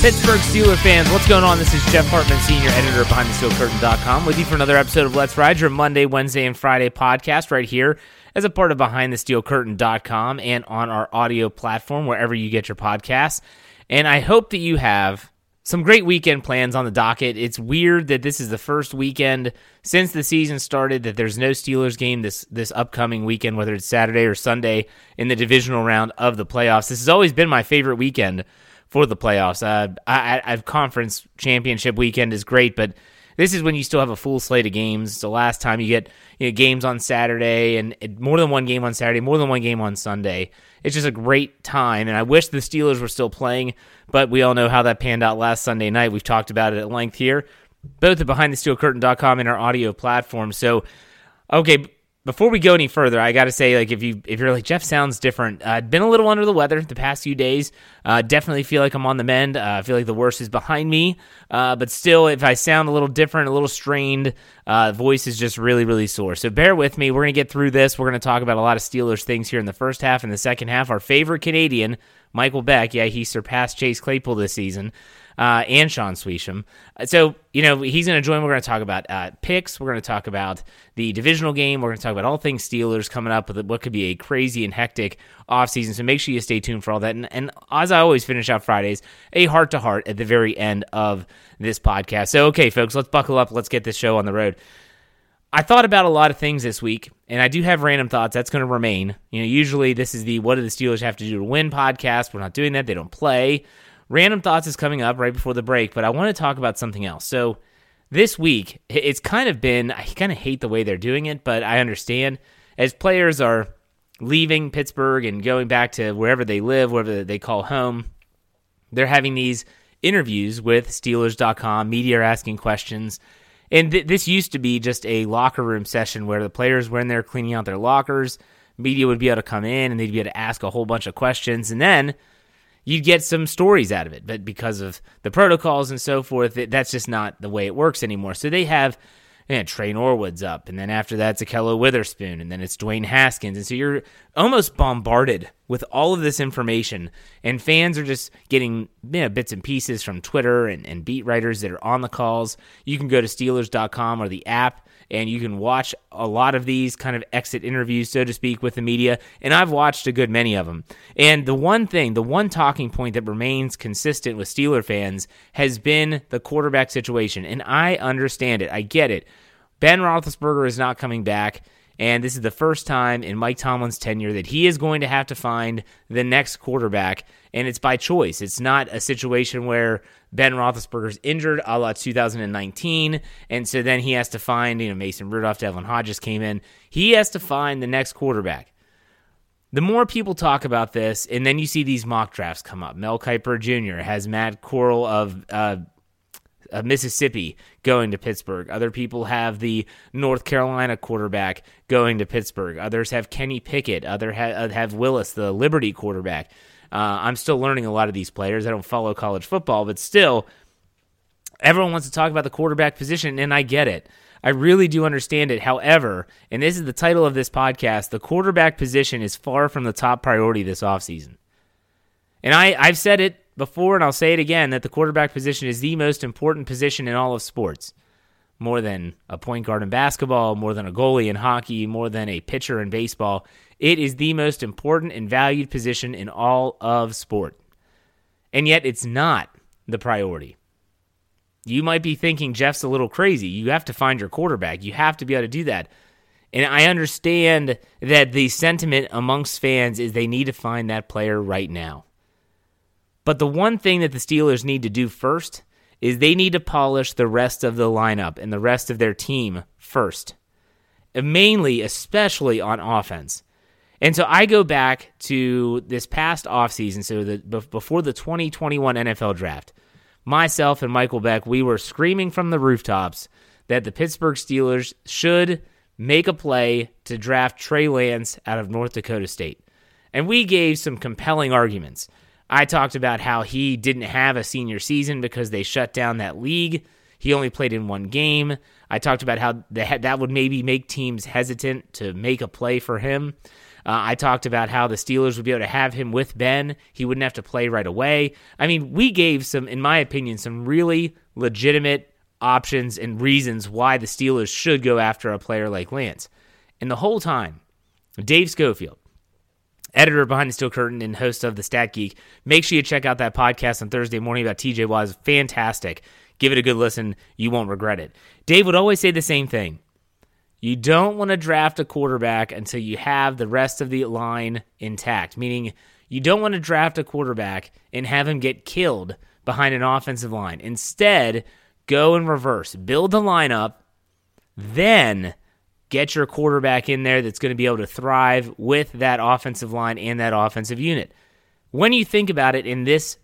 Pittsburgh Steeler fans, what's going on? This is Jeff Hartman, senior editor of BehindTheSteelCurtain.com, with you for another episode of Let's Ride, your Monday, Wednesday, and Friday podcast right here as a part of BehindTheSteelCurtain.com and on our audio platform, wherever you get your podcasts. And I hope that you have some great weekend plans on the docket. It's weird that this is the first weekend since the season started that there's no Steelers game this this upcoming weekend, whether it's Saturday or Sunday in the divisional round of the playoffs. This has always been my favorite weekend for the playoffs. Uh, I, I, conference championship weekend is great, but this is when you still have a full slate of games. It's the last time you get you know, games on Saturday and more than one game on Saturday, more than one game on Sunday. It's just a great time, and I wish the Steelers were still playing, but we all know how that panned out last Sunday night. We've talked about it at length here, both at BehindTheSteelCurtain.com and our audio platform. So, okay, before we go any further, I got to say, like, if you if you're like Jeff sounds different, I've uh, been a little under the weather the past few days. Uh, definitely feel like I'm on the mend. Uh, I feel like the worst is behind me. Uh, but still, if I sound a little different, a little strained, uh, voice is just really really sore. So bear with me. We're gonna get through this. We're gonna talk about a lot of Steelers things here in the first half and the second half. Our favorite Canadian, Michael Beck, yeah, he surpassed Chase Claypool this season uh, and Sean Swisham. So, you know, he's going to join. We're going to talk about uh, picks. We're going to talk about the divisional game. We're going to talk about all things Steelers coming up with what could be a crazy and hectic offseason. So make sure you stay tuned for all that. And, and as I always finish out Fridays, a heart to heart at the very end of this podcast. So, okay, folks, let's buckle up. Let's get this show on the road. I thought about a lot of things this week, and I do have random thoughts. That's going to remain. You know, usually this is the what do the Steelers have to do to win podcast. We're not doing that. They don't play. Random Thoughts is coming up right before the break, but I want to talk about something else. So, this week, it's kind of been, I kind of hate the way they're doing it, but I understand. As players are leaving Pittsburgh and going back to wherever they live, wherever they call home, they're having these interviews with Steelers.com. Media are asking questions. And th- this used to be just a locker room session where the players were in there cleaning out their lockers. Media would be able to come in and they'd be able to ask a whole bunch of questions. And then you'd get some stories out of it. But because of the protocols and so forth, it, that's just not the way it works anymore. So they have you know, Tre Norwood's up, and then after that, it's Ahkello Witherspoon, and then it's Dwayne Haskins. And so you're almost bombarded with all of this information, and fans are just getting you know, bits and pieces from Twitter and, and beat writers that are on the calls. You can go to Steelers.com or the app and you can watch a lot of these kind of exit interviews, so to speak, with the media. And I've watched a good many of them. And the one thing, the one talking point that remains consistent with Steeler fans has been the quarterback situation. And I understand it, I get it. Ben Roethlisberger is not coming back. And this is the first time in Mike Tomlin's tenure that he is going to have to find the next quarterback, and it's by choice. It's not a situation where Ben Roethlisberger's injured, a la 2019, and so then he has to find, you know, Mason Rudolph, Devlin Hodges came in. He has to find the next quarterback. The more people talk about this, and then you see these mock drafts come up. Mel Kiper Jr. has Matt Corral of uh, uh, Mississippi going to Pittsburgh. Other people have the North Carolina quarterback going to Pittsburgh. Others have Kenny Pickett. Other ha- uh, have Willis, the Liberty quarterback. Uh, I'm still learning a lot of these players. I don't follow college football, but still, everyone wants to talk about the quarterback position, and I get it. I really do understand it. However, and this is the title of this podcast, the quarterback position is far from the top priority this offseason. And I, I've said it before, and I'll say it again, that the quarterback position is the most important position in all of sports. More than a point guard in basketball, more than a goalie in hockey, more than a pitcher in baseball. It is the most important and valued position in all of sport. And yet, it's not the priority. You might be thinking Jeff's a little crazy. You have to find your quarterback. You have to be able to do that. And I understand that the sentiment amongst fans is they need to find that player right now. But the one thing that the Steelers need to do first is they need to polish the rest of the lineup and the rest of their team first. And mainly, especially on offense. And so I go back to this past offseason, so the, before the 2021 NFL draft. Myself and Michael Beck, we were screaming from the rooftops that the Pittsburgh Steelers should make a play to draft Trey Lance out of North Dakota State. And we gave some compelling arguments. I talked about how he didn't have a senior season because they shut down that league. He only played in one game. I talked about how that would maybe make teams hesitant to make a play for him. Uh, I talked about how the Steelers would be able to have him with Ben. He wouldn't have to play right away. I mean, we gave some, in my opinion, some really legitimate options and reasons why the Steelers should go after a player like Lance. And the whole time, Dave Schofield, editor behind the steel curtain and host of the Stat Geek. Make sure you check out that podcast on Thursday morning about TJ Watt. Fantastic. Give it a good listen. You won't regret it. Dave would always say the same thing. You don't want to draft a quarterback until you have the rest of the line intact, meaning you don't want to draft a quarterback and have him get killed behind an offensive line. Instead, go in reverse. Build the lineup, then get your quarterback in there that's going to be able to thrive with that offensive line and that offensive unit. When you think about it in this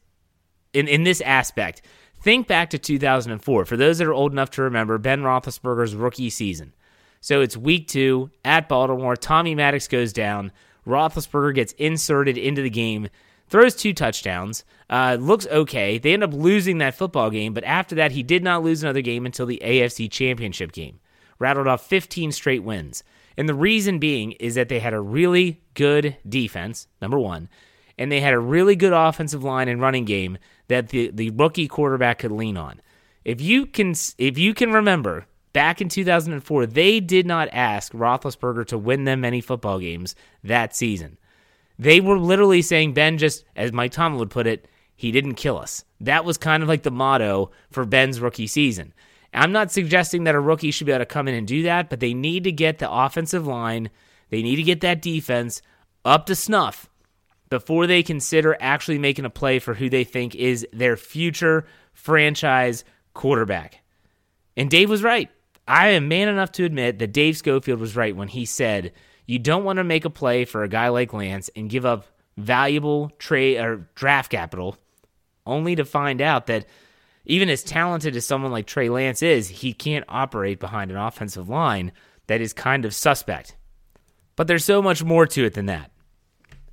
in, in this aspect, think back to 2004. For those that are old enough to remember Ben Roethlisberger's rookie season. So it's week two at Baltimore. Tommy Maddox goes down. Roethlisberger gets inserted into the game, throws two touchdowns, uh, looks okay. They end up losing that football game, but after that, he did not lose another game until the AFC Championship game rattled off 15 straight wins. And the reason being is that they had a really good defense, number one, and they had a really good offensive line and running game that the, the rookie quarterback could lean on. If you can if you can remember back in 2004, they did not ask Roethlisberger to win them many football games that season. They were literally saying Ben just, as Mike Tomlin would put it, he didn't kill us. That was kind of like the motto for Ben's rookie season. I'm not suggesting that a rookie should be able to come in and do that, but they need to get the offensive line, they need to get that defense up to snuff before they consider actually making a play for who they think is their future franchise quarterback. And Dave was right. I am man enough to admit that Dave Schofield was right when he said, you don't want to make a play for a guy like Lance and give up valuable trade or draft capital only to find out that even as talented as someone like Trey Lance is, he can't operate behind an offensive line that is kind of suspect. But there's so much more to it than that.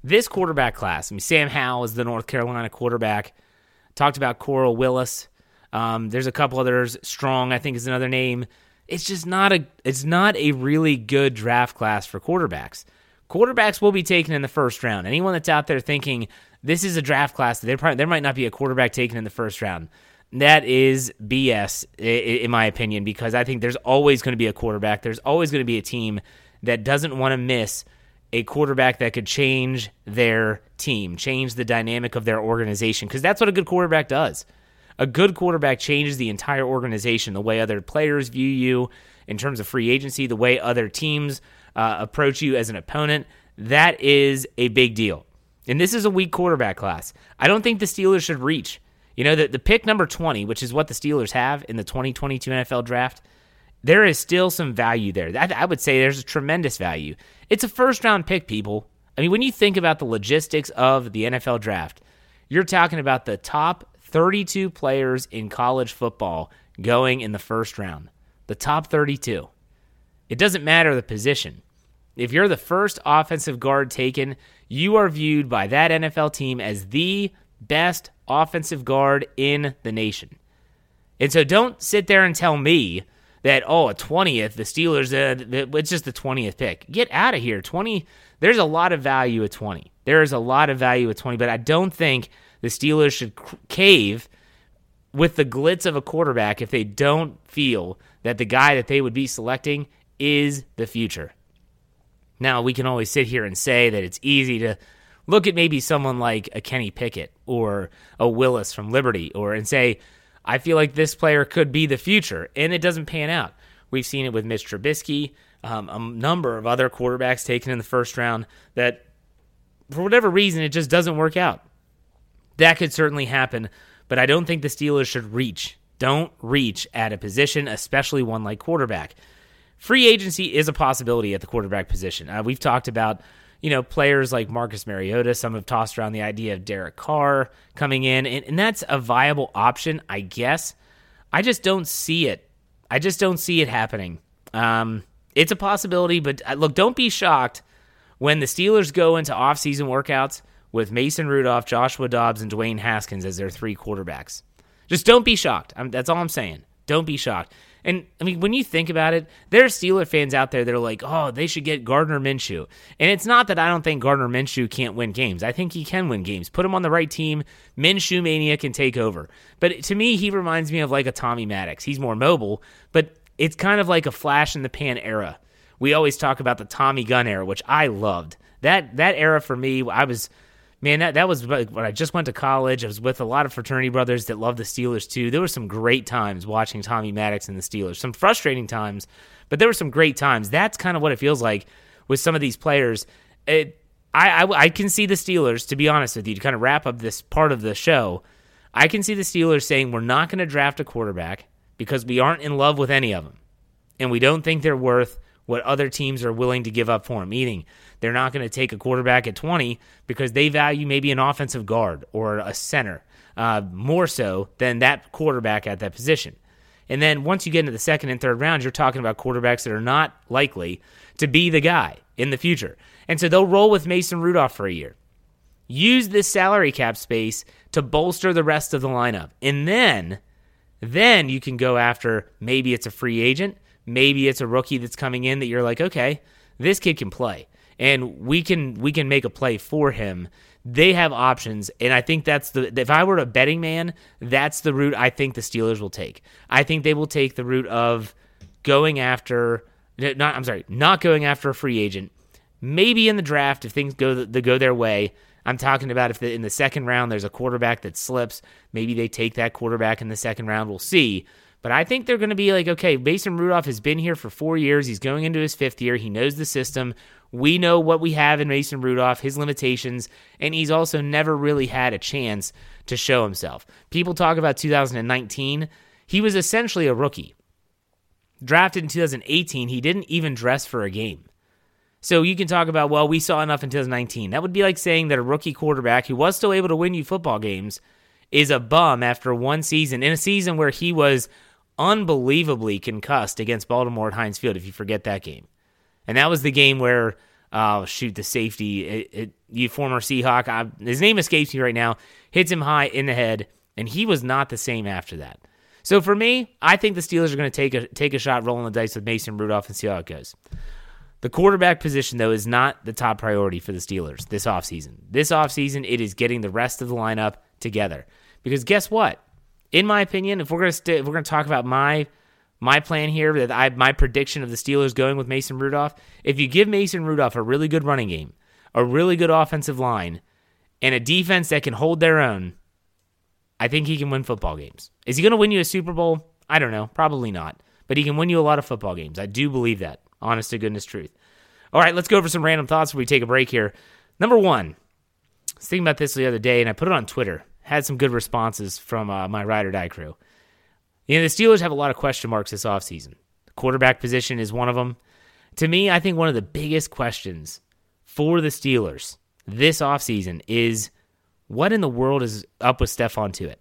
This quarterback class, I mean, Sam Howell is the North Carolina quarterback. Talked about Corral Willis. Um, there's a couple others. Strong, I think, is another name. It's just not a. It's not a really good draft class for quarterbacks. Quarterbacks will be taken in the first round. Anyone that's out there thinking this is a draft class, there there might not be a quarterback taken in the first round. That is BS, in my opinion, because I think there's always going to be a quarterback. There's always going to be a team that doesn't want to miss a quarterback that could change their team, change the dynamic of their organization, because that's what a good quarterback does. A good quarterback changes the entire organization, the way other players view you, in terms of free agency, the way other teams uh, approach you as an opponent, that is a big deal. And this is a weak quarterback class. I don't think the Steelers should reach. You know, the, the pick number 20, which is what the Steelers have in the 2022 NFL draft, there is still some value there. That, I would say there's a tremendous value. It's a first round pick, people. I mean, when you think about the logistics of the NFL draft, you're talking about the top 32 players in college football going in the first round. The top 32. It doesn't matter the position. If you're the first offensive guard taken, you are viewed by that NFL team as the best offensive guard in the nation. And so don't sit there and tell me that, oh, a 20th, the Steelers, uh, it's just the 20th pick. Get out of here. 20, there's a lot of value at 20. There is a lot of value at 20, but I don't think the Steelers should cave with the glitz of a quarterback if they don't feel that the guy that they would be selecting is the future. Now, we can always sit here and say that it's easy to look at maybe someone like a Kenny Pickett or a Willis from Liberty or and say, I feel like this player could be the future, and it doesn't pan out. We've seen it with Mitch Trubisky, um, a number of other quarterbacks taken in the first round that, for whatever reason, it just doesn't work out. That could certainly happen, but I don't think the Steelers should reach. Don't reach at a position, especially one like quarterback. Free agency is a possibility at the quarterback position. Uh, we've talked about you know, players like Marcus Mariota. Some have tossed around the idea of Derek Carr coming in, and, and that's a viable option, I guess. I just don't see it. I just don't see it happening. Um, it's a possibility, but uh, look, don't be shocked when the Steelers go into offseason workouts with Mason Rudolph, Joshua Dobbs, and Dwayne Haskins as their three quarterbacks. Just don't be shocked. I'm, that's all I'm saying. Don't be shocked. And I mean, when you think about it, there are Steeler fans out there that are like, oh, they should get Gardner Minshew. And it's not that I don't think Gardner Minshew can't win games. I think he can win games. Put him on the right team, Minshew Mania can take over. But to me, he reminds me of like a Tommy Maddox. He's more mobile, but it's kind of like a flash in the pan era. We always talk about the Tommy Gun era, which I loved. That that era for me, I was man, that, that was when I just went to college. I was with a lot of fraternity brothers that loved the Steelers too. There were some great times watching Tommy Maddox and the Steelers. Some frustrating times, but there were some great times. That's kind of what it feels like with some of these players. It, I, I, I can see the Steelers, to be honest with you, to kind of wrap up this part of the show. I can see the Steelers saying we're not going to draft a quarterback because we aren't in love with any of them, and we don't think they're worth what other teams are willing to give up for him. Meaning, they're not going to take a quarterback at 20 because they value maybe an offensive guard or a center uh, more so than that quarterback at that position. And then once you get into the second and third rounds, you're talking about quarterbacks that are not likely to be the guy in the future. And so they'll roll with Mason Rudolph for a year. Use this salary cap space to bolster the rest of the lineup. And then then you can go after maybe it's a free agent, maybe it's a rookie that's coming in that you're like, okay, this kid can play and we can we can make a play for him. They have options, and I think that's the. If I were a betting man, that's the route I think the Steelers will take. I think they will take the route of going after. Not, I'm sorry, not going after a free agent. Maybe in the draft, if things go the, go their way, I'm talking about if the, in the second round there's a quarterback that slips, maybe they take that quarterback in the second round. We'll see. But I think they're going to be like, okay, Mason Rudolph has been here for four years. He's going into his fifth year. He knows the system. We know what we have in Mason Rudolph, his limitations, and he's also never really had a chance to show himself. People talk about 2019. He was essentially a rookie. Drafted in 2018, he didn't even dress for a game. So you can talk about, well, we saw enough in 2019. That would be like saying that a rookie quarterback who was still able to win you football games is a bum after one season, in a season where he was unbelievably concussed against Baltimore at Heinz Field, if you forget that game. And that was the game where, uh, shoot, the safety, it, it, you former Seahawk, I, his name escapes me right now, hits him high in the head, and he was not the same after that. So for me, I think the Steelers are going to take a take a shot rolling the dice with Mason Rudolph and see how it goes. The quarterback position, though, is not the top priority for the Steelers this offseason. This offseason, it is getting the rest of the lineup together. Because guess what? In my opinion, if we're gonna st- if we're gonna talk about my my plan here that I my prediction of the Steelers going with Mason Rudolph, if you give Mason Rudolph a really good running game, a really good offensive line, and a defense that can hold their own, I think he can win football games. Is he going to win you a Super Bowl? I don't know, probably not. But he can win you a lot of football games. I do believe that. Honest to goodness truth. All right, let's go over some random thoughts before we take a break here. Number one, I was thinking about this the other day, and I put it on Twitter. Had some good responses from uh, my ride or die crew. You know, the Steelers have a lot of question marks this offseason. The quarterback position is one of them. To me, I think one of the biggest questions for the Steelers this offseason is what in the world is up with Stephon Tuitt?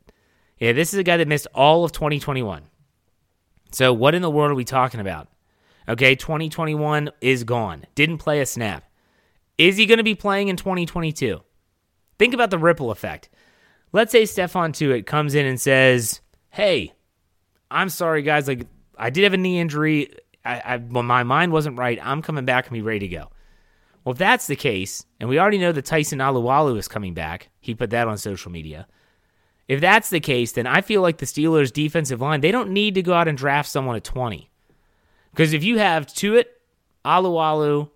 Yeah, this is a guy that missed all of 2021. So, what in the world are we talking about? Okay, 2021 is gone. Didn't play a snap. Is he going to be playing in 2022? Think about the ripple effect. Let's say Stephon Tuitt comes in and says, Hey, I'm sorry, guys. Like, I did have a knee injury. I, I, well, my mind wasn't right. I'm coming back and be ready to go. Well, if that's the case, and we already know that Tyson Alualu is coming back, he put that on social media. If that's the case, then I feel like the Steelers' defensive line, they don't need to go out and draft someone at 20. Because if you have Tuitt, Alualu,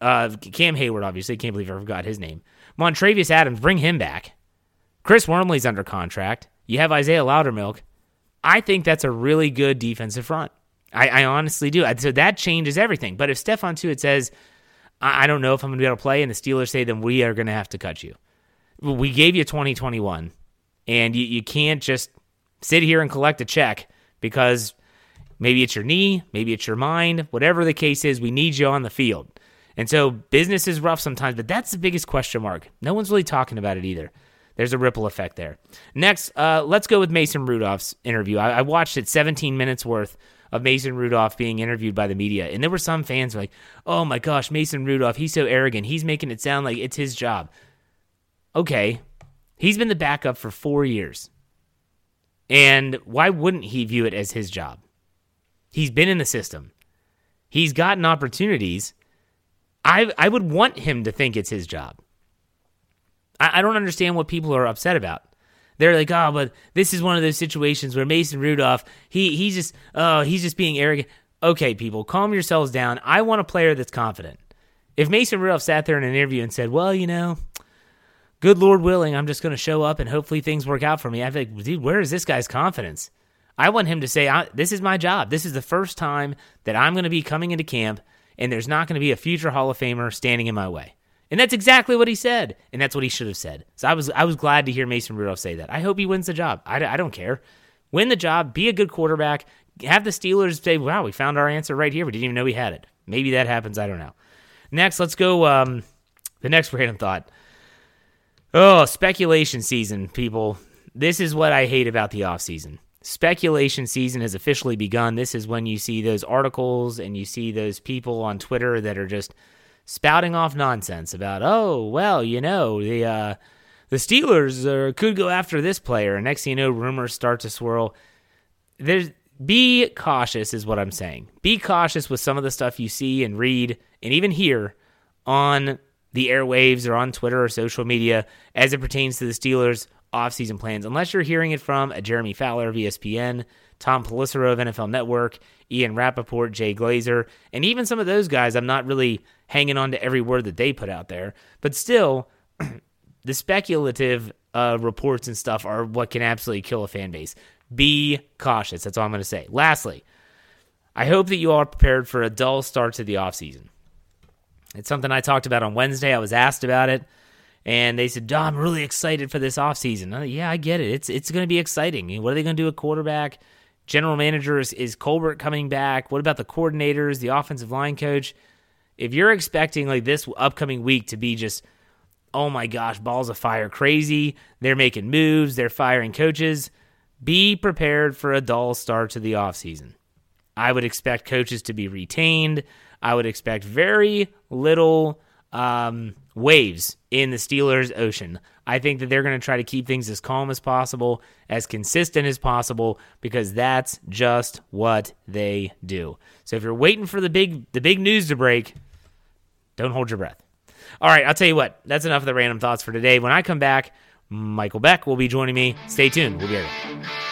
uh, Cam Hayward, obviously, can't believe I forgot his name. Montravius Adams, bring him back. Chris Wormley's under contract. You have Isaiah Loudermilk. I think that's a really good defensive front. I, I honestly do. So that changes everything. But if Stephon Tuitt says, I, I don't know if I'm going to be able to play, and the Steelers say, then we are going to have to cut you. We gave you 2021, and you, you can't just sit here and collect a check because maybe it's your knee, maybe it's your mind, whatever the case is, we need you on the field. And so business is rough sometimes, but that's the biggest question mark. No one's really talking about it either. There's a ripple effect there. Next, uh, let's go with Mason Rudolph's interview. I, I watched it 17 minutes worth of Mason Rudolph being interviewed by the media. And there were some fans like, oh my gosh, Mason Rudolph, he's so arrogant. He's making it sound like it's his job. Okay. He's been the backup for four years. And why wouldn't he view it as his job? He's been in the system. He's gotten opportunities. I I would want him to think it's his job. I, I don't understand what people are upset about. They're like, oh, but this is one of those situations where Mason Rudolph, he he's just oh, he's just being arrogant. Okay, people, calm yourselves down. I want a player that's confident. If Mason Rudolph sat there in an interview and said, Well, you know, good Lord willing, I'm just going to show up and hopefully things work out for me, I'd be like, dude, where is this guy's confidence? I want him to say, This is my job. This is the first time that I'm going to be coming into camp, and there's not going to be a future Hall of Famer standing in my way. And that's exactly what he said, and that's what he should have said. So I was I was glad to hear Mason Rudolph say that. I hope he wins the job. I, I don't care. Win the job, be a good quarterback, have the Steelers say, "Wow, we found our answer right here. We didn't even know we had it." Maybe that happens. I don't know. Next, let's go. Um, the next random thought. Oh, speculation season, people. This is what I hate about the offseason. Speculation season has officially begun. This is when you see those articles and you see those people on Twitter that are just spouting off nonsense about, oh, well, you know, the uh, the Steelers could go after this player. And next thing you know, rumors start to swirl. There's be cautious, is what I'm saying. Be cautious with some of the stuff you see and read and even hear on the airwaves or on Twitter or social media as it pertains to the Steelers' offseason plans, unless you're hearing it from a Jeremy Fowler of ESPN, Tom Pelissero of NFL Network, Ian Rapoport, Jay Glazer, and even some of those guys, I'm not really hanging on to every word that they put out there. But still, the speculative uh, reports and stuff are what can absolutely kill a fan base. Be cautious. That's all I'm going to say. Lastly, I hope that you all are prepared for a dull start to the offseason. It's something I talked about on Wednesday. I was asked about it, and they said, I'm really excited for this offseason. Uh, yeah, I get it. It's, it's going to be exciting. What are they going to do at quarterback? General managers, is Colbert coming back? What about the coordinators, the offensive line coach? If you're expecting like this upcoming week to be just, oh my gosh, balls of fire, crazy, they're making moves, they're firing coaches, be prepared for a dull start to the offseason. I would expect coaches to be retained. I would expect very little um, waves in the Steelers' ocean. I think that they're going to try to keep things as calm as possible, as consistent as possible, because that's just what they do. So if you're waiting for the big the big news to break, don't hold your breath. All right, I'll tell you what. That's enough of the random thoughts for today. When I come back, Michael Beck will be joining me. Stay tuned. We'll be right back.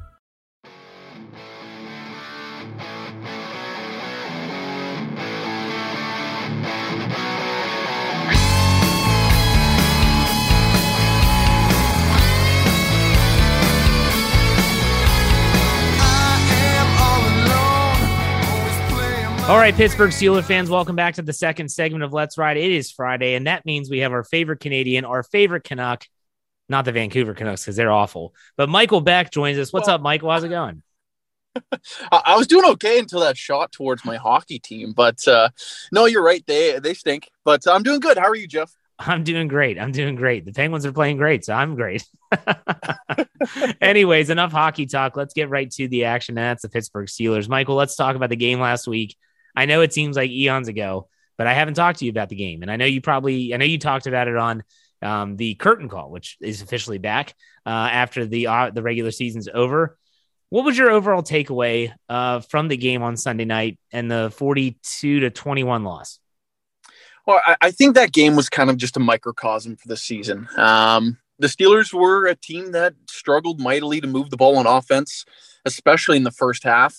All right, Pittsburgh Steelers fans, welcome back to the second segment of Let's Ride. It is Friday, and that means we have our favorite Canadian, our favorite Canuck, not the Vancouver Canucks because they're awful, but Michael Beck joins us. What's Well- up, Michael? How's it going? I was doing okay until that shot towards my hockey team, but uh, no, you're right. They they stink, but I'm doing good. How are you, Jeff? I'm doing great. I'm doing great. The Penguins are playing great, so I'm great. Anyways, enough hockey talk. Let's get right to the action. That's the Pittsburgh Steelers. Michael, let's talk about the game last week. I know it seems like eons ago, but I haven't talked to you about the game. And I know you probably, I know you talked about it on um, the curtain call, which is officially back uh, after the uh, the regular season's over. What was your overall takeaway uh, from the game on Sunday night and the 42 to 21 loss? Well, I, I think that game was kind of just a microcosm for the season. Um, the Steelers were a team that struggled mightily to move the ball on offense, especially in the first half.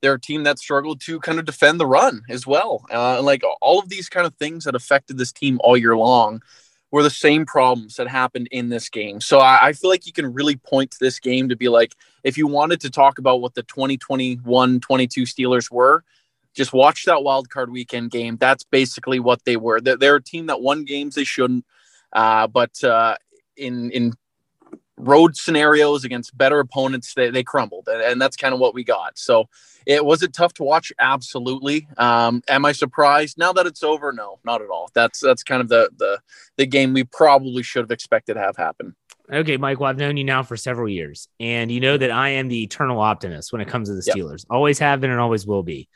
They're a team that struggled to kind of defend the run as well. Uh, like all of these kind of things that affected this team all year long were the same problems that happened in this game. So I, I feel like you can really point to this game to be like, if you wanted to talk about what the 2021 22 Steelers were, just watch that wild card weekend game. That's basically what they were. They're, they're a team that won games they shouldn't, uh, but uh, in in road scenarios against better opponents, they, they crumbled, and, and that's kind of what we got. So it was it tough to watch. Absolutely. Um, am I surprised now that it's over? No, not at all. That's that's kind of the the the game we probably should have expected to have happen. Okay, Michael, I've known you now for several years, and you know that I am the eternal optimist when it comes to the Yep. Steelers. Always have been and always will be.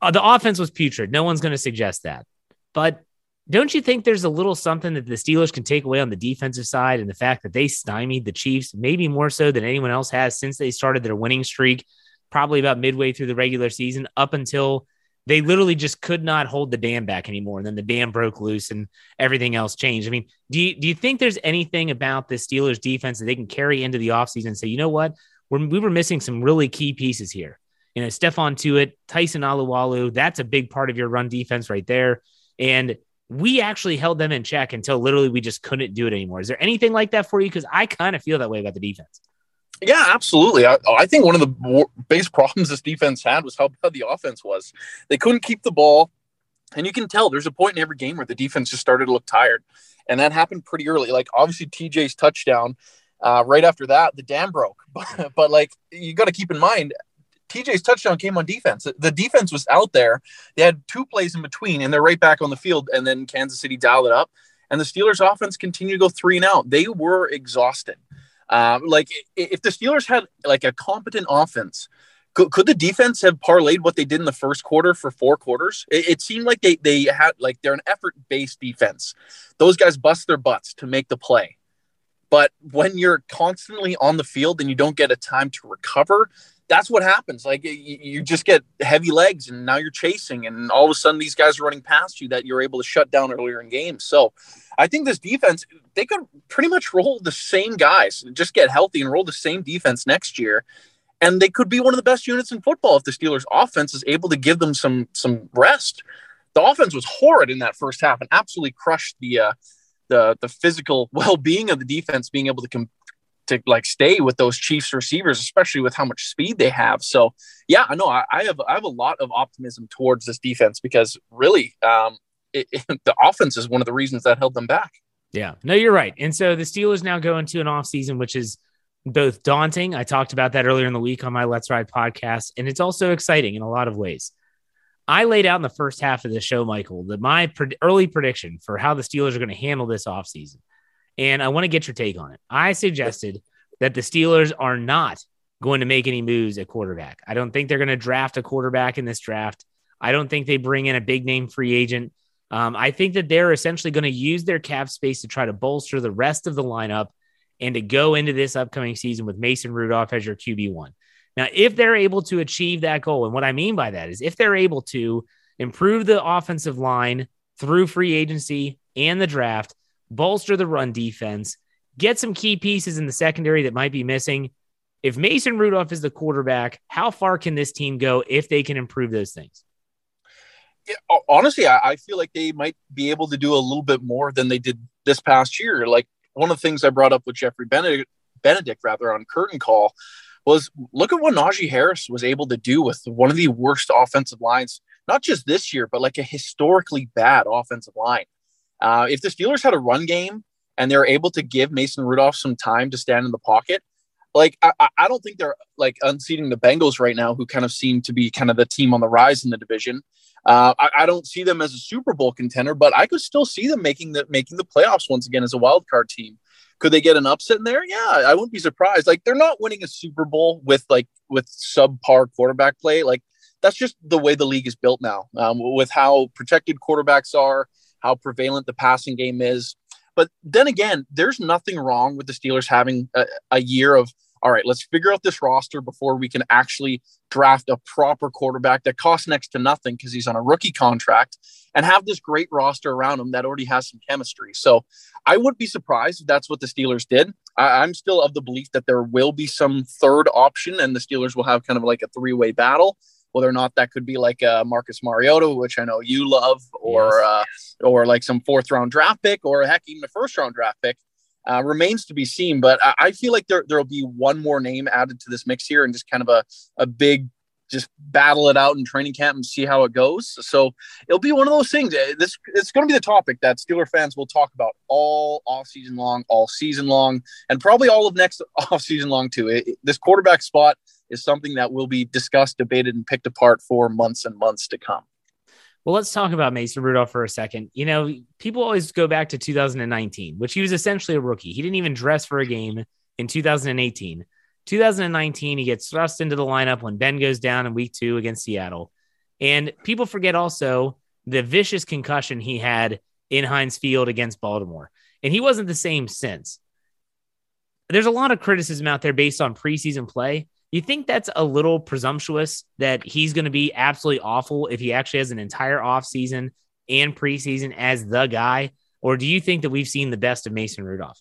Uh, the offense was putrid. No one's going to suggest that. But don't you think there's a little something that the Steelers can take away on the defensive side and the fact that they stymied the Chiefs, maybe more so than anyone else has since they started their winning streak, probably about midway through the regular season, up until they literally just could not hold the dam back anymore. And then the dam broke loose and everything else changed. I mean, do you, do you think there's anything about the Steelers defense that they can carry into the offseason and say, you know what? We're, we were missing some really key pieces here. You know, Stephon Tuitt, Tyson Alualu, that's a big part of your run defense right there. And we actually held them in check until literally we just couldn't do it anymore. Is there anything like that for you? Because I kind of feel that way about the defense. Yeah, absolutely. I, I think one of the biggest problems this defense had was how bad the offense was. They couldn't keep the ball, and you can tell there's a point in every game where the defense just started to look tired, and that happened pretty early. Like obviously TJ's touchdown, uh, right after that the dam broke, but, but like you got to keep in mind. TJ's touchdown came on defense. The defense was out there. They had two plays in between, and they're right back on the field. And then Kansas City dialed it up, and the Steelers' offense continued to go three and out. They were exhausted. Um, like if the Steelers had like a competent offense, could, could the defense have parlayed what they did in the first quarter for four quarters? It, it seemed like they they had like they're an effort based defense. Those guys bust their butts to make the play. But when you're constantly on the field and you don't get a time to recover, that's what happens. Like you, just get heavy legs, and now you're chasing, and all of a sudden these guys are running past you that you're able to shut down earlier in games. So I think this defense, they could pretty much roll the same guys, just get healthy and roll the same defense next year. And they could be one of the best units in football if the Steelers offense is able to give them some some rest. The offense was horrid in that first half and absolutely crushed the uh, the the physical well-being of the defense being able to com- to like stay with those Chiefs receivers, especially with how much speed they have. So yeah, I know I, have I have a lot of optimism towards this defense because really um, it, it, the offense is one of the reasons that held them back. Yeah, no, you're right. And so the Steelers now go into an offseason, which is both daunting. I talked about that earlier in the week on my Let's Ride podcast, and it's also exciting in a lot of ways. I laid out in the first half of the show, Michael, that my pred- early prediction for how the Steelers are going to handle this offseason. And I want to get your take on it. I suggested that the Steelers are not going to make any moves at quarterback. I don't think they're going to draft a quarterback in this draft. I don't think they bring in a big name free agent. Um, I think that they're essentially going to use their cap space to try to bolster the rest of the lineup and to go into this upcoming season with Mason Rudolph as your QB1. Now, if they're able to achieve that goal, and what I mean by that is if they're able to improve the offensive line through free agency and the draft, bolster the run defense, get some key pieces in the secondary that might be missing. If Mason Rudolph is the quarterback, how far can this team go if they can improve those things? Yeah, honestly, I, I feel like they might be able to do a little bit more than they did this past year. Like one of the things I brought up with Jeffrey Benedict, Benedict rather on Curtain Call was look at what Najee Harris was able to do with one of the worst offensive lines, not just this year, but like a historically bad offensive line. Uh, if the Steelers had a run game and they're able to give Mason Rudolph some time to stand in the pocket, like I, I don't think they're like unseating the Bengals right now, who kind of seem to be kind of the team on the rise in the division. Uh, I, I, don't see them as a Super Bowl contender, but I could still see them making the making the playoffs once again as a wild card team. Could they get an upset in there? Yeah, I wouldn't be surprised. Like they're not winning a Super Bowl with like with subpar quarterback play. Like that's just the way the league is built now, um, with how protected quarterbacks are, how prevalent the passing game is. But then again, there's nothing wrong with the Steelers having a, a year of all right, let's figure out this roster before we can actually draft a proper quarterback that costs next to nothing because he's on a rookie contract and have this great roster around him that already has some chemistry. So I would be surprised if that's what the Steelers did. I, am still of the belief that there will be some third option and the Steelers will have kind of like a three way battle. Whether or not that could be like a Marcus Mariota, which I know you love, or yes. uh, or like some fourth round draft pick, or heck, even a first round draft pick uh, remains to be seen. But I, I feel like there there will be one more name added to this mix here, and just kind of a a big just battle it out in training camp and see how it goes. So it'll be one of those things. This it's going to be the topic that Steeler fans will talk about all off season long, all season long, and probably all of next off season long too. It, it, this quarterback spot is something that will be discussed, debated, and picked apart for months and months to come. Well, let's talk about Mason Rudolph for a second. You know, people always go back to 2019, which he was essentially a rookie. He didn't even dress for a game in 2018. 2019, he gets thrust into the lineup when Ben goes down in week two against Seattle. And people forget also the vicious concussion he had in Heinz Field against Baltimore. And he wasn't the same since. There's a lot of criticism out there based on preseason play. You think that's a little presumptuous that he's going to be absolutely awful if he actually has an entire offseason and preseason as the guy? Or do you think that we've seen the best of Mason Rudolph?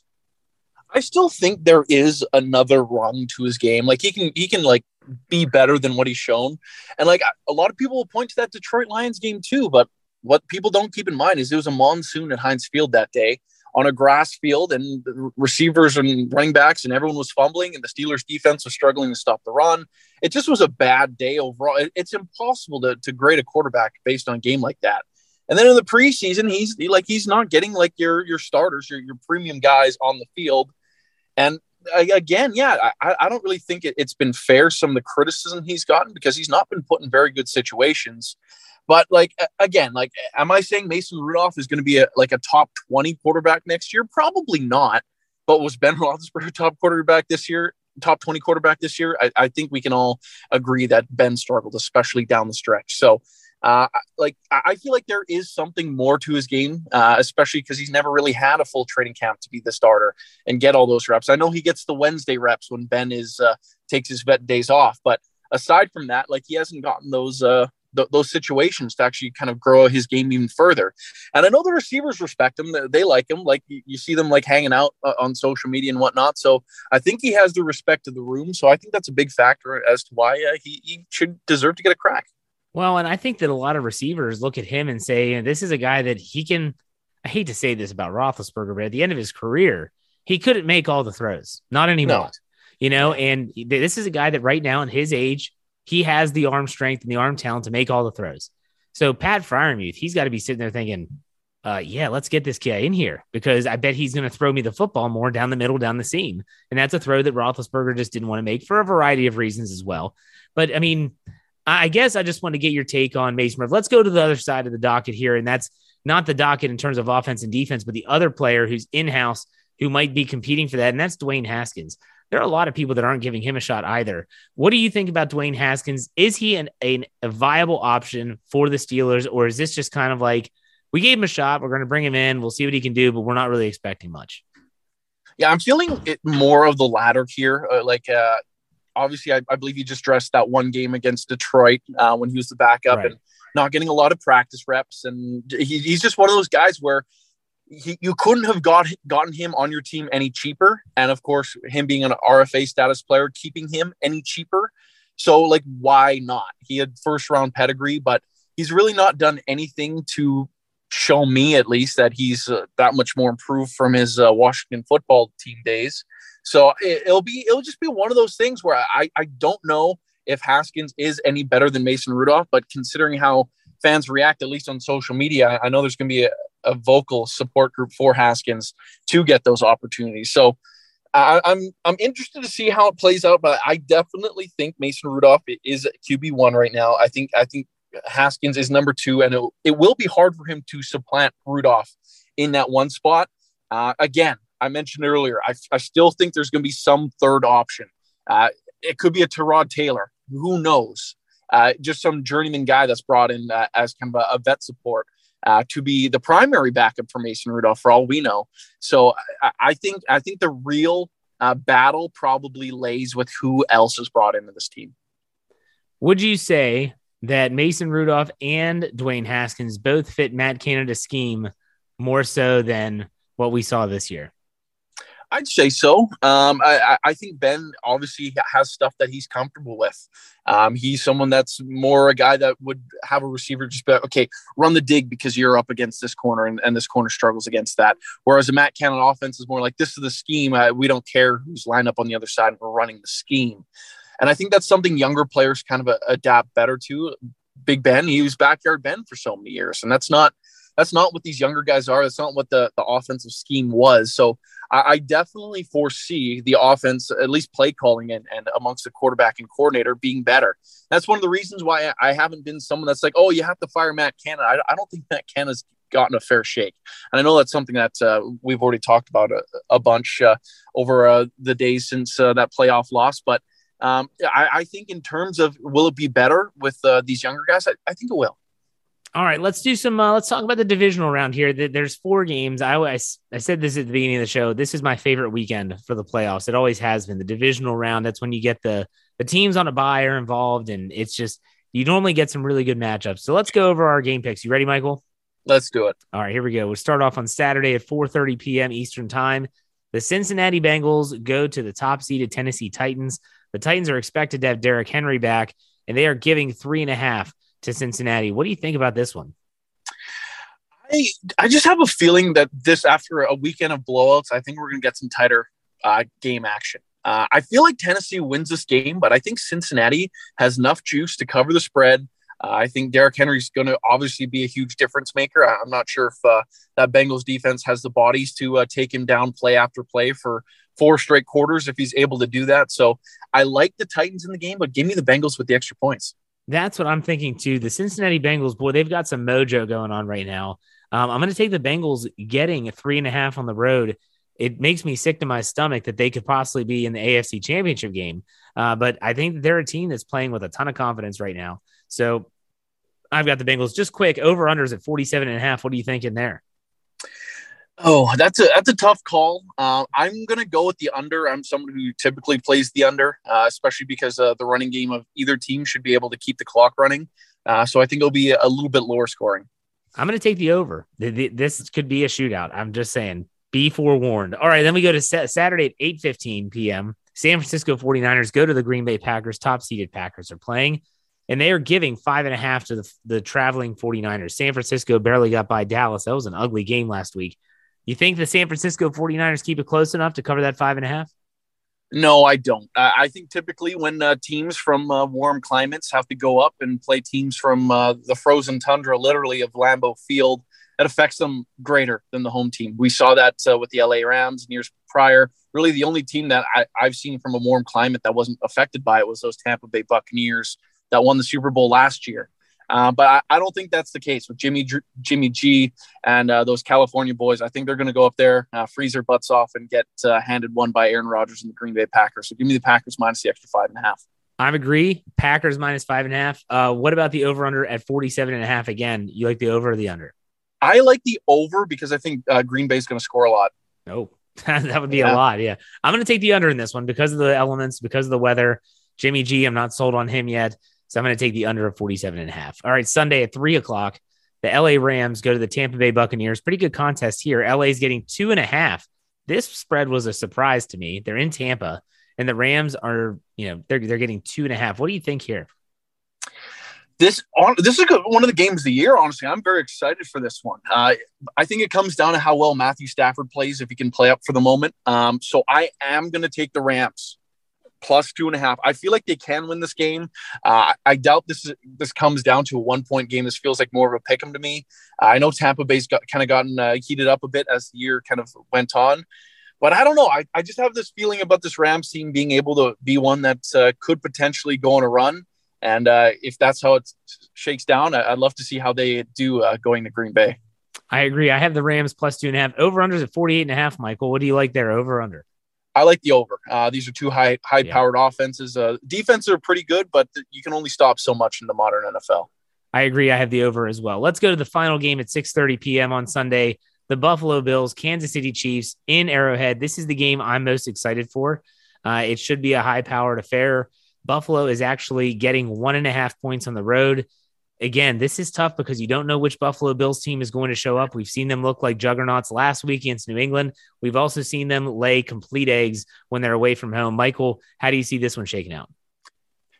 I still think there is another rung to his game. Like he can he can like be better than what he's shown. And like a lot of people will point to that Detroit Lions game too, but what people don't keep in mind is it was a monsoon at Heinz Field that day on a grass field and receivers and running backs and everyone was fumbling and the Steelers defense was struggling to stop the run. It just was a bad day overall. It's impossible to, to grade a quarterback based on a game like that. And then in the preseason, he's like he's not getting like your your starters, your your premium guys on the field. And uh, again, yeah, I, I don't really think it, has been fair some of the criticism he's gotten because he's not been put in very good situations. But like again, like am I saying Mason Rudolph is going to be a like a top twenty quarterback next year? Probably not. But was Ben Roethlisberger top quarterback this year? Top twenty quarterback this year? I, I think we can all agree that Ben struggled, especially down the stretch. So. Uh, like I feel like there is something more to his game, uh, especially because he's never really had a full training camp to be the starter and get all those reps. I know he gets the Wednesday reps when Ben is uh, takes his vet days off, but aside from that, like he hasn't gotten those uh, th- those situations to actually kind of grow his game even further. And I know the receivers respect him; they like him. Like you, see them like hanging out uh, on social media and whatnot. So I think he has the respect of the room. So I think that's a big factor as to why he, he should deserve to get a crack. Well, and I think that a lot of receivers look at him and say, "This is a guy that he can." I hate to say this about Roethlisberger, but at the end of his career, he couldn't make all the throws. Not anymore. No. You know, and this is a guy that right now, in his age, he has the arm strength and the arm talent to make all the throws. So Pat Freiermuth, he's got to be sitting there thinking, uh, yeah, let's get this guy in here because I bet he's going to throw me the football more down the middle, down the seam. And that's a throw that Roethlisberger just didn't want to make for a variety of reasons as well. But I mean, I guess I just want to get your take on Mason Murphy. Let's go to the other side of the docket here. And that's not the docket in terms of offense and defense, but the other player who's in house who might be competing for that. And that's Dwayne Haskins. there are a lot of people that aren't giving him a shot either. What do you think about Dwayne Haskins? Is he an, an, a viable option for the Steelers, or is this just kind of like we gave him a shot, we're going to bring him in, we'll see what he can do, but we're not really expecting much? Yeah, I'm feeling it more of the latter here. Uh, like, uh, obviously, I, I, believe he just dressed that one game against Detroit uh, when he was the backup right. and not getting a lot of practice reps. And he, he's just one of those guys where he, you couldn't have got gotten him on your team any cheaper. And of course, him being an RFA status player, keeping him any cheaper. So, like, why not? He had first round pedigree, but he's really not done anything to show me, at least, that he's uh, that much more improved from his uh, Washington football team days. So it, will be it'll just be one of those things where I I don't know if Haskins is any better than Mason Rudolph, but considering how fans react, at least on social media, I know there's going to be a, a vocal support group for Haskins to get those opportunities. So I'm I'm interested to see how it plays out, but I definitely think Mason Rudolph is QB one right now. I think I think Haskins is number two, and it, it will be hard for him to supplant Rudolph in that one spot. Uh, again, I mentioned earlier, I, I still think there's going to be some third option. Uh, it could be a Tyrod Taylor. Who knows? Uh, just some journeyman guy that's brought in uh, as kind of a, a vet support uh, to be the primary backup for Mason Rudolph, for all we know. So I, I think I think the real uh, battle probably lays with who else is brought into this team. Would you say that Mason Rudolph and Dwayne Haskins both fit Matt Canada's scheme more so than what we saw this year? I'd say so. Um, I, I, think Ben obviously has stuff that he's comfortable with. Um, he's someone that's more a guy that would have a receiver just be like, okay, run the dig because you're up against this corner and, and this corner struggles against that. Whereas a Matt Canada offense is more like, this is the scheme. Uh, we don't care who's lined up on the other side. We're running the scheme. And I think that's something younger players kind of uh, adapt better to. Big Ben, he was backyard Ben for so many years. And that's not that's not what these younger guys are. That's not what the, the offensive scheme was. So I, I definitely foresee the offense, at least play calling and, and amongst the quarterback and coordinator being better. That's one of the reasons why I, haven't been someone that's like, oh, you have to fire Matt Canada. I, I don't think Matt Canada's gotten a fair shake. And I know that's something that uh, we've already talked about a, a bunch uh, over uh, the days since uh, that playoff loss. But um, I, I, think in terms of will it be better with uh, these younger guys, I, I think it will. All right, let's do some. Uh, let's talk about the divisional round here. There's four games. I, I, I said this at the beginning of the show. This is my favorite weekend for the playoffs. It always has been the divisional round. That's when you get the the teams on a bye are involved, and it's just you normally get some really good matchups. So let's go over our game picks. You ready, Michael? Let's do it. All right, here we go. We'll start off on Saturday at 4:30 p.m. Eastern Time. The Cincinnati Bengals go to the top seeded Tennessee Titans. The Titans are expected to have Derrick Henry back, and they are giving three and a half to Cincinnati. What do you think about this one? I I just have a feeling that this after a weekend of blowouts, I think we're going to get some tighter uh, game action. Uh, I feel like Tennessee wins this game, but I think Cincinnati has enough juice to cover the spread. Uh, I think Derrick Henry's going to obviously be a huge difference maker. I'm not sure if uh, that Bengals defense has the bodies to uh, take him down play after play for four straight quarters if he's able to do that. So I like the Titans in the game, but give me the Bengals with the extra points. That's what I'm thinking too. The Cincinnati Bengals, boy, they've got some mojo going on right now. Um, I'm going to take the Bengals getting a three and a half on the road. It makes me sick to my stomach that they could possibly be in the AFC Championship game. Uh, but I think they're a team that's playing with a ton of confidence right now. So I've got the Bengals just quick over unders at 47 and a half. What are you thinking there? Oh, that's a that's a tough call. Uh, I'm gonna go with the under. I'm someone who typically plays the under, uh, especially because uh, the running game of either team should be able to keep the clock running. Uh, so I think it'll be a little bit lower scoring. I'm gonna take the over. This could be a shootout. I'm just saying. Be forewarned. All right, then we go to Saturday at 8:15 p.m. San Francisco 49ers go to the Green Bay Packers. Top seeded Packers are playing, and they are giving five and a half to the, the traveling 49ers. San Francisco barely got by Dallas. That was an ugly game last week. You think the San Francisco 49ers keep it close enough to cover that five and a half? No, I don't. I think typically when uh, teams from uh, warm climates have to go up and play teams from uh, the frozen tundra, literally of Lambeau Field, it affects them greater than the home team. We saw that uh, with the LA Rams years prior. Really, the only team that I, I've seen from a warm climate that wasn't affected by it was those Tampa Bay Buccaneers that won the Super Bowl last year. Uh, but I, I, don't think that's the case with Jimmy Jimmy G and uh, those California boys. I think they're going to go up there, uh, freeze their butts off, and get uh, handed one by Aaron Rodgers and the Green Bay Packers. So give me the Packers minus the extra five and a half. I agree. Packers minus five and a half. Uh, what about the over under at 47 and a half? Again, you like the over or the under? I like the over because I think uh, Green Bay is going to score a lot. Oh, that would be yeah. a lot. Yeah. I'm going to take the under in this one because of the elements, because of the weather. Jimmy G, I'm not sold on him yet. So I'm going to take the under of 47 and a half. All right. Sunday at three o'clock, the LA Rams go to the Tampa Bay Buccaneers. Pretty good contest here. LA is getting two and a half. This spread was a surprise to me. They're in Tampa and the Rams are, you know, they're, they're getting two and a half. What do you think here? this on this is one of the games of the year. Honestly, I'm very excited for this one. Uh, I think it comes down to how well Matthew Stafford plays if he can play up for the moment. Um, so I am going to take the Rams plus two and a half. I feel like they can win this game. Uh, I doubt this is this comes down to a one point game. This feels like more of a pick 'em to me. Uh, I know Tampa Bay's got kind of gotten uh, heated up a bit as the year kind of went on. But I don't know. I, I just have this feeling about this Rams team being able to be one that uh, could potentially go on a run. And uh, if that's how it shakes down, I'd love to see how they do uh, going to Green Bay. I agree. I have the Rams plus two and a half. Over unders at 48 and a half, Michael. What do you like there? Over under? I like the over. Uh, these are two high high powered yeah. offenses. Uh, defenses are pretty good, but you can only stop so much in the modern NFL. I agree. I have the over as well. Let's go to the final game at 6:30 p.m. on Sunday. The Buffalo Bills, Kansas City Chiefs in Arrowhead. This is the game I'm most excited for. Uh, it should be a high powered affair. Buffalo is actually getting one and a half points on the road. Again, this is tough because you don't know which Buffalo Bills team is going to show up. We've seen them look like juggernauts last week against New England. We've also seen them lay complete eggs when they're away from home. Michael, how do you see this one shaking out?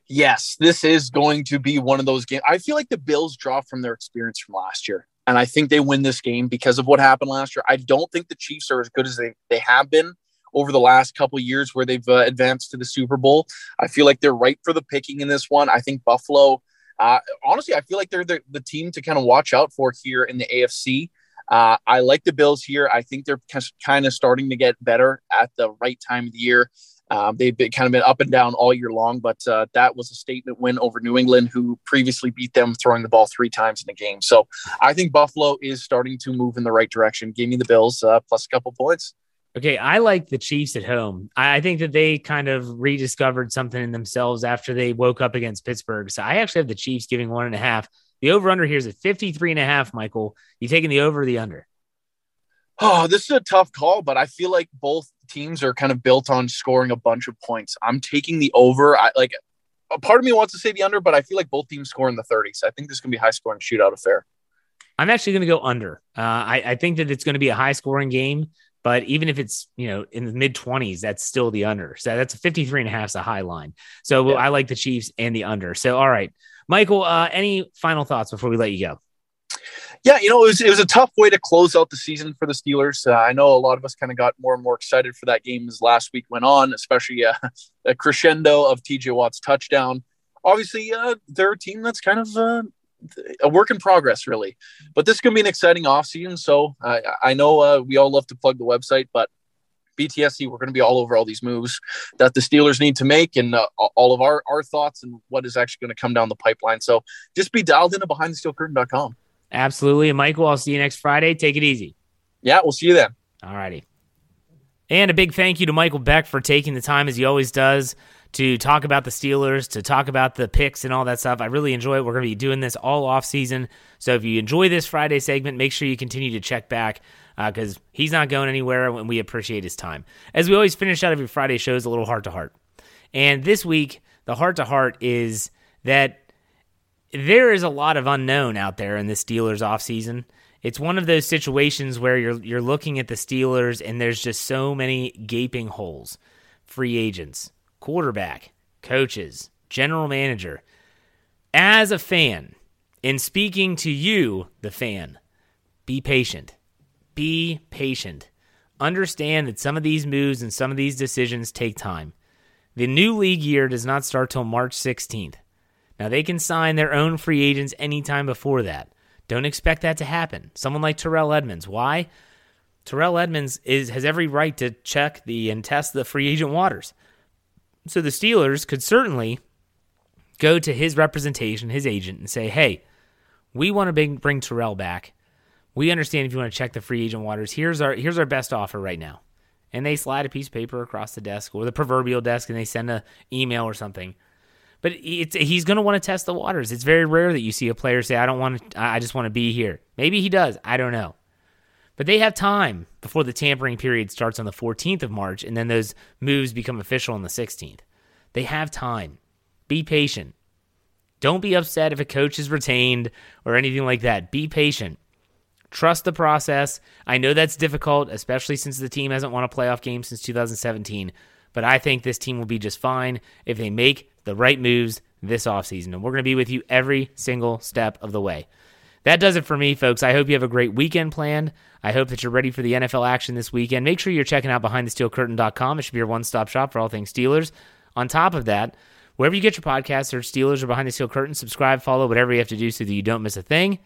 Yes, this is going to be one of those games. I feel like the Bills draw from their experience from last year. And I think they win this game because of what happened last year. I don't think the Chiefs are as good as they, they have been over the last couple years where they've uh, advanced to the Super Bowl. I feel like they're right for the picking in this one. I think Buffalo, uh, honestly, I feel like they're the, the team to kind of watch out for here in the AFC. Uh, I like the Bills here. I think they're kind of starting to get better at the right time of the year. Um, they've been kind of been up and down all year long, but uh, that was a statement win over New England, who previously beat them throwing the ball three times in the game. So I think Buffalo is starting to move in the right direction. Give me the Bills uh, plus a couple points. Okay, I like the Chiefs at home. I think that they kind of rediscovered something in themselves after they woke up against Pittsburgh. So I actually have the Chiefs giving one and a half. The over under here is at 53 and a half, Michael. You taking the over or the under? Oh, this is a tough call, but I feel like both teams are kind of built on scoring a bunch of points. I'm taking the over. I like a part of me wants to say the under, but I feel like both teams score in the 30s. I think this can be a high scoring shootout affair. I'm actually going to go under. Uh, I, I think that it's going to be a high scoring game. But even if it's, you know, in the mid 20s, that's still the under. So that's a 53 and a half is a high line. So yeah. I like the Chiefs and the under. So, all right. Michael, uh, any final thoughts before we let you go? Yeah, you know, it was, it was a tough way to close out the season for the Steelers. Uh, I know a lot of us kind of got more and more excited for that game as last week went on, especially uh, a crescendo of TJ Watt's touchdown. Obviously, uh, they're a team that's kind of uh, a work in progress, really. But this is going to be an exciting offseason. So uh, I know uh, we all love to plug the website, but BTSC, we're going to be all over all these moves that the Steelers need to make and uh, all of our, our thoughts and what is actually going to come down the pipeline. So just be dialed into behindthesteelcurtain.com. Absolutely. And Michael, I'll see you next Friday. Take it easy. Yeah, we'll see you then. All righty. And a big thank you to Michael Beck for taking the time as he always does to talk about the Steelers, to talk about the picks and all that stuff. I really enjoy it. We're going to be doing this all off season. So if you enjoy this Friday segment, make sure you continue to check back because uh, he's not going anywhere and we appreciate his time. As we always finish out every Friday shows a little heart to heart. And this week, the heart to heart is that there is a lot of unknown out there in the Steelers offseason. It's one of those situations where you're you're looking at the Steelers and there's just so many gaping holes. Free agents, quarterback, coaches, general manager. As a fan, in speaking to you, the fan, be patient. Be patient. Understand that some of these moves and some of these decisions take time. The new league year does not start till March 16th. Now, they can sign their own free agents anytime before that. Don't expect that to happen. Someone like Terrell Edmunds. Why? Terrell Edmunds is, has every right to check the and test the free agent waters. So the Steelers could certainly go to his representation, his agent, and say, hey, We want to bring, Terrell back. We understand if you want to check the free agent waters. Here's our here's our best offer right now. And they slide a piece of paper across the desk or the proverbial desk and they send an email or something. But he's going to want to test the waters. It's very rare that you see a player say, "I don't want to. I just want to be here." Maybe he does. I don't know. But they have time before the tampering period starts on the 14th of March, and then those moves become official on the 16th. They have time. Be patient. Don't be upset if a coach is retained or anything like that. Be patient. Trust the process. I know that's difficult, especially since the team hasn't won a playoff game since 2017, but I think this team will be just fine if they make the right moves this offseason. And we're going to be with you every single step of the way. That does it for me, folks. I hope you have a great weekend planned. I hope that you're ready for the NFL action this weekend. Make sure you're checking out BehindTheSteelCurtain.com. It should be your one stop shop for all things Steelers. On top of that, wherever you get your podcasts, search Steelers or Behind the Steel Curtain, subscribe, follow, whatever you have to do so that you don't miss a thing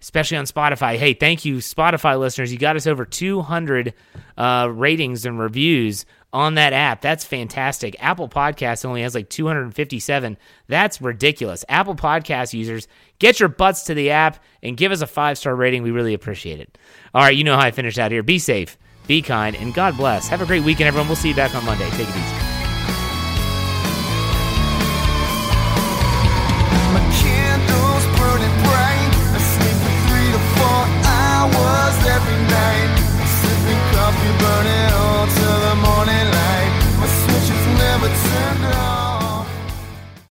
especially on Spotify. Hey, thank you, Spotify listeners. You got us over 200 uh, ratings and reviews on that app. That's fantastic. Apple Podcasts only has like 257. That's ridiculous. Apple Podcast users, get your butts to the app and give us a five star rating. We really appreciate it. All right, you know how I finish out here. Be safe, be kind, and God bless. Have a great weekend, everyone. We'll see you back on Monday. Take it easy.